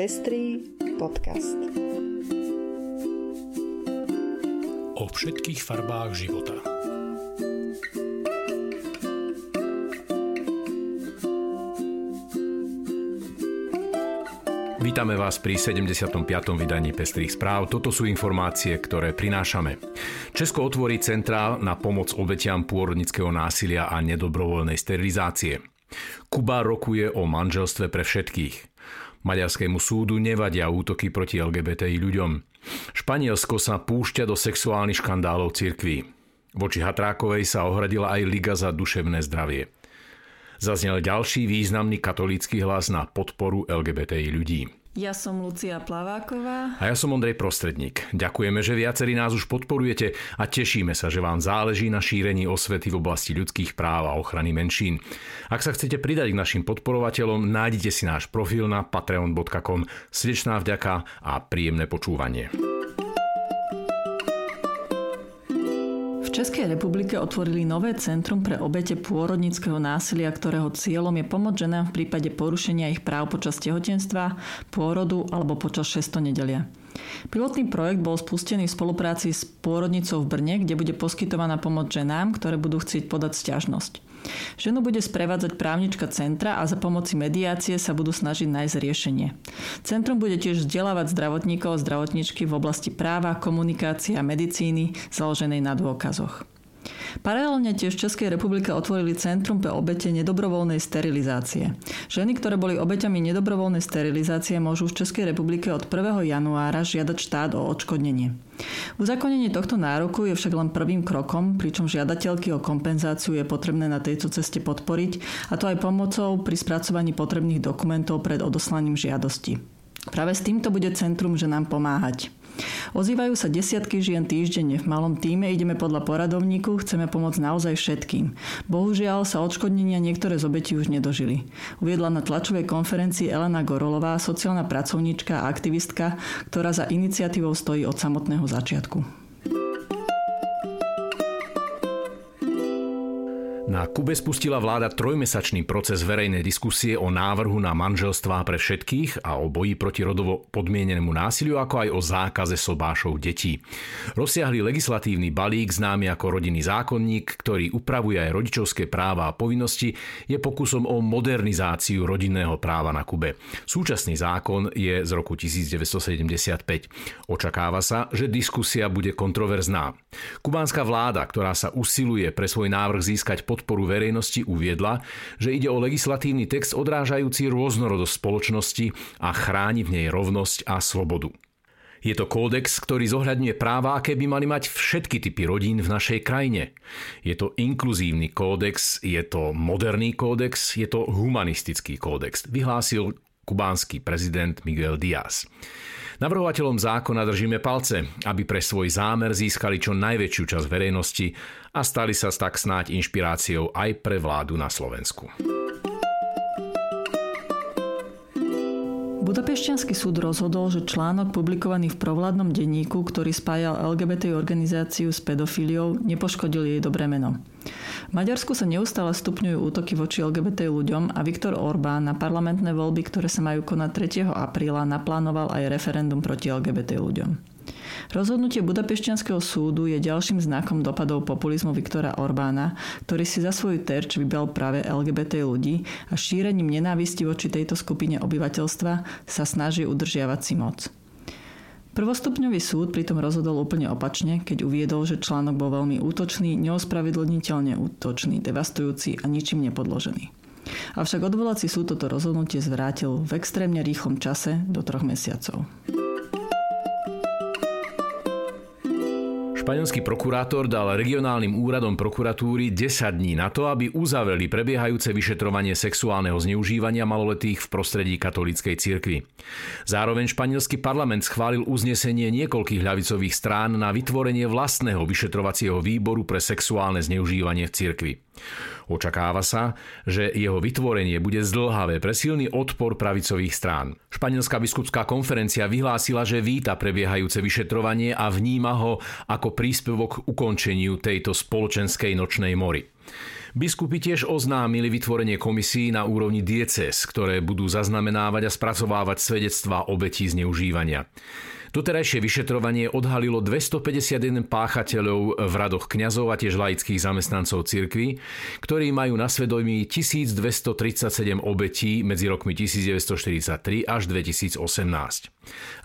Pestrý podcast. O všetkých farbách života. Vítame vás pri 75. vydaní Pestrých správ. Toto sú informácie, ktoré prinášame. Česko otvorí centrál na pomoc obetiam pôrodnického násilia a nedobrovoľnej sterilizácie. Kuba rokuje o manželstve pre všetkých. Maďarskému súdu nevadia útoky proti LGBTI ľuďom. Španielsko sa púšťa do sexuálnych škandálov cirkví. Voči Hatrákovej sa ohradila aj Liga za duševné zdravie. Zaznel ďalší významný katolícky hlas na podporu LGBTI ľudí. Ja som Lucia Plaváková. A ja som Ondrej Prostredník. Ďakujeme, že viacerí nás už podporujete a tešíme sa, že vám záleží na šírení osvety v oblasti ľudských práv a ochrany menšín. Ak sa chcete pridať k našim podporovateľom, nájdete si náš profil na patreon.com. Srdečná vďaka a príjemné počúvanie. Českej republike otvorili nové centrum pre obete pôrodnického násilia, ktorého cieľom je pomoc ženám v prípade porušenia ich práv počas tehotenstva, pôrodu alebo počas šestonedelia. Pilotný projekt bol spustený v spolupráci s pôrodnicou v Brne, kde bude poskytovaná pomoc ženám, ktoré budú chcieť podať stiažnosť. Ženu bude sprevádzať právnička centra a za pomoci mediácie sa budú snažiť nájsť riešenie. Centrum bude tiež vzdelávať zdravotníkov a zdravotníčky v oblasti práva, komunikácie a medicíny založenej na dôkazoch. Paralelne tiež v Českej republike otvorili Centrum pre obete nedobrovoľnej sterilizácie. Ženy, ktoré boli obeťami nedobrovoľnej sterilizácie, môžu v Českej republike od 1. januára žiadať štát o odškodnenie. Uzakonenie tohto nároku je však len prvým krokom, pričom žiadateľky o kompenzáciu je potrebné na tejto ceste podporiť, a to aj pomocou pri spracovaní potrebných dokumentov pred odoslaním žiadosti. Práve s týmto bude centrum ženám pomáhať. Ozývajú sa desiatky žien týždenne. V malom týme ideme podľa poradovníku, chceme pomôcť naozaj všetkým. Bohužiaľ sa odškodnenia niektoré z obetí už nedožili. Uviedla na tlačovej konferencii Elena Gorolová, sociálna pracovníčka a aktivistka, ktorá za iniciatívou stojí od samotného začiatku. Na Kube spustila vláda trojmesačný proces verejnej diskusie o návrhu na manželstvá pre všetkých a o boji proti rodovo podmienenému násiliu, ako aj o zákaze sobášov detí. Rozsiahli legislatívny balík známy ako rodinný zákonník, ktorý upravuje aj rodičovské práva a povinnosti, je pokusom o modernizáciu rodinného práva na Kube. Súčasný zákon je z roku 1975. Očakáva sa, že diskusia bude kontroverzná. Kubánska vláda, ktorá sa usiluje pre svoj návrh získať pod podporu verejnosti uviedla, že ide o legislatívny text odrážajúci rôznorodosť spoločnosti a chráni v nej rovnosť a slobodu. Je to kódex, ktorý zohľadňuje práva, aké by mali mať všetky typy rodín v našej krajine. Je to inkluzívny kódex, je to moderný kódex, je to humanistický kódex, vyhlásil kubánsky prezident Miguel Díaz. Navrhovateľom zákona držíme palce, aby pre svoj zámer získali čo najväčšiu časť verejnosti a stali sa tak snáď inšpiráciou aj pre vládu na Slovensku. Budapešťanský súd rozhodol, že článok publikovaný v provládnom denníku, ktorý spájal LGBT organizáciu s pedofíliou, nepoškodil jej dobré meno. Maďarsku sa neustále stupňujú útoky voči LGBT ľuďom a Viktor Orbán na parlamentné voľby, ktoré sa majú konať 3. apríla, naplánoval aj referendum proti LGBT ľuďom. Rozhodnutie Budapešťanského súdu je ďalším znakom dopadov populizmu Viktora Orbána, ktorý si za svoj terč vybral práve LGBT ľudí a šírením nenávisti voči tejto skupine obyvateľstva sa snaží udržiavať si moc. Prvostupňový súd pritom rozhodol úplne opačne, keď uviedol, že článok bol veľmi útočný, neospravedlniteľne útočný, devastujúci a ničím nepodložený. Avšak odvolací súd toto rozhodnutie zvrátil v extrémne rýchlom čase do troch mesiacov. Španielský prokurátor dal regionálnym úradom prokuratúry 10 dní na to, aby uzavreli prebiehajúce vyšetrovanie sexuálneho zneužívania maloletých v prostredí katolíckej cirkvi. Zároveň španielský parlament schválil uznesenie niekoľkých ľavicových strán na vytvorenie vlastného vyšetrovacieho výboru pre sexuálne zneužívanie v cirkvi. Očakáva sa, že jeho vytvorenie bude zdlhavé pre silný odpor pravicových strán. Španielská biskupská konferencia vyhlásila, že víta prebiehajúce vyšetrovanie a vníma ho ako príspevok k ukončeniu tejto spoločenskej nočnej mory. Biskupy tiež oznámili vytvorenie komisí na úrovni dieces, ktoré budú zaznamenávať a spracovávať svedectvá obetí zneužívania. Doterajšie vyšetrovanie odhalilo 251 páchateľov v radoch kňazov a tiež laických zamestnancov cirkvy, ktorí majú na svedomí 1237 obetí medzi rokmi 1943 až 2018.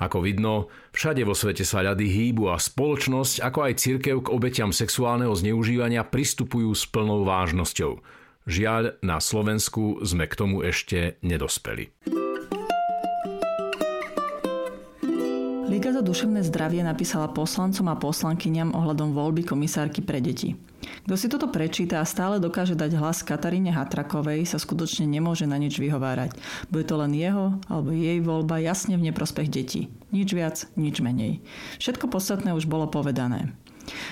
Ako vidno, všade vo svete sa ľady hýbu a spoločnosť, ako aj cirkev k obetiam sexuálneho zneužívania pristupujú s plnou vážnosťou. Žiaľ, na Slovensku sme k tomu ešte nedospeli. Liga za duševné zdravie napísala poslancom a poslankyňam ohľadom voľby komisárky pre deti. Kto si toto prečíta a stále dokáže dať hlas Kataríne Hatrakovej, sa skutočne nemôže na nič vyhovárať. Bude to len jeho alebo jej voľba jasne v neprospech detí. Nič viac, nič menej. Všetko podstatné už bolo povedané.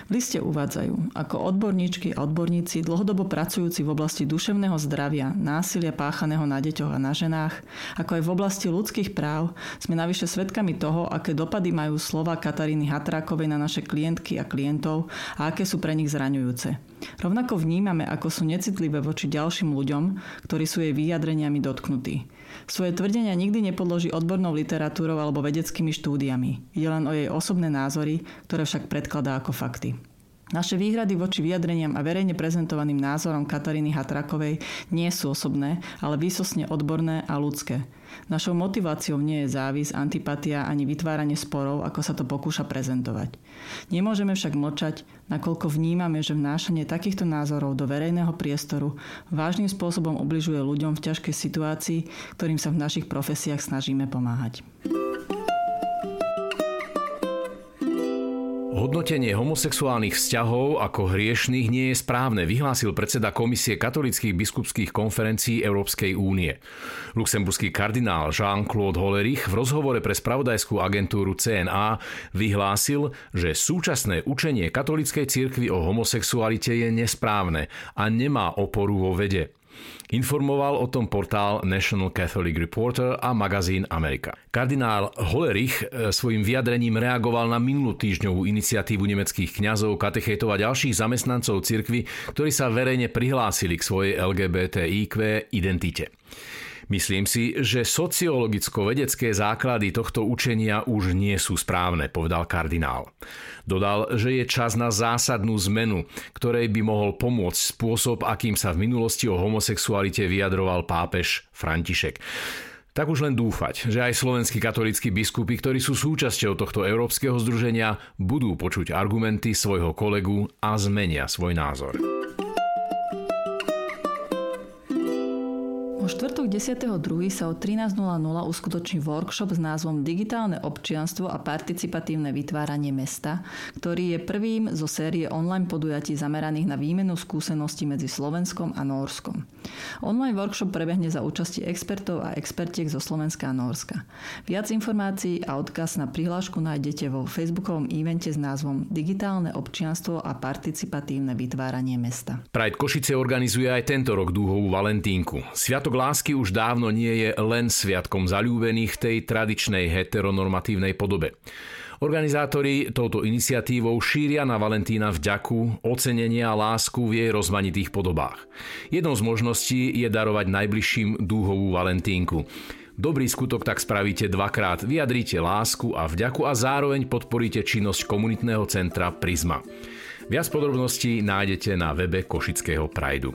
V liste uvádzajú, ako odborníčky a odborníci dlhodobo pracujúci v oblasti duševného zdravia, násilia páchaného na deťoch a na ženách, ako aj v oblasti ľudských práv, sme navyše svedkami toho, aké dopady majú slova Kataríny Hatrákovej na naše klientky a klientov a aké sú pre nich zraňujúce. Rovnako vnímame, ako sú necitlivé voči ďalším ľuďom, ktorí sú jej vyjadreniami dotknutí. Svoje tvrdenia nikdy nepodloží odbornou literatúrou alebo vedeckými štúdiami. Ide len o jej osobné názory, ktoré však predkladá ako fakty. Naše výhrady voči vyjadreniam a verejne prezentovaným názorom Kataríny Hatrakovej nie sú osobné, ale výsosne odborné a ľudské. Našou motiváciou nie je závis, antipatia ani vytváranie sporov, ako sa to pokúša prezentovať. Nemôžeme však mlčať, nakoľko vnímame, že vnášanie takýchto názorov do verejného priestoru vážnym spôsobom ubližuje ľuďom v ťažkej situácii, ktorým sa v našich profesiách snažíme pomáhať. Hodnotenie homosexuálnych vzťahov ako hriešných nie je správne, vyhlásil predseda Komisie katolických biskupských konferencií Európskej únie. Luxemburský kardinál Jean-Claude Hollerich v rozhovore pre spravodajskú agentúru CNA vyhlásil, že súčasné učenie katolíckej cirkvi o homosexualite je nesprávne a nemá oporu vo vede. Informoval o tom portál National Catholic Reporter a magazín Amerika. Kardinál Hollerich e, svojim vyjadrením reagoval na minulú týždňovú iniciatívu nemeckých kňazov, katechétov a ďalších zamestnancov cirkvy, ktorí sa verejne prihlásili k svojej LGBTIQ identite. Myslím si, že sociologicko-vedecké základy tohto učenia už nie sú správne, povedal kardinál. Dodal, že je čas na zásadnú zmenu, ktorej by mohol pomôcť spôsob, akým sa v minulosti o homosexualite vyjadroval pápež František. Tak už len dúfať, že aj slovenskí katolíckí biskupy, ktorí sú súčasťou tohto európskeho združenia, budú počuť argumenty svojho kolegu a zmenia svoj názor. 10.2. sa o 13.00 uskutoční workshop s názvom Digitálne občianstvo a participatívne vytváranie mesta, ktorý je prvým zo série online podujatí zameraných na výmenu skúseností medzi Slovenskom a Nórskom. Online workshop prebehne za účasti expertov a expertiek zo Slovenska a Nórska. Viac informácií a odkaz na prihlášku nájdete vo facebookovom evente s názvom Digitálne občianstvo a participatívne vytváranie mesta. Pride Košice organizuje aj tento rok dúhovú Valentínku. Sviatok lásky už dávno nie je len sviatkom zalúbených tej tradičnej heteronormatívnej podobe. Organizátori touto iniciatívou šíria na Valentína vďaku, ocenenia a lásku v jej rozmanitých podobách. Jednou z možností je darovať najbližším dúhovú Valentínku. Dobrý skutok tak spravíte dvakrát, vyjadríte lásku a vďaku a zároveň podporíte činnosť komunitného centra Prisma. Viac podrobností nájdete na webe Košického Prajdu.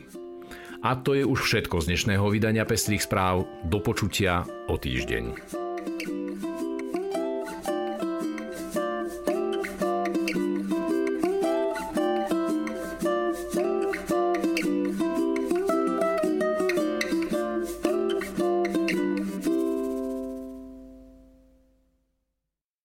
A to je už všetko z dnešného vydania Pestrých správ. Do počutia o týždeň.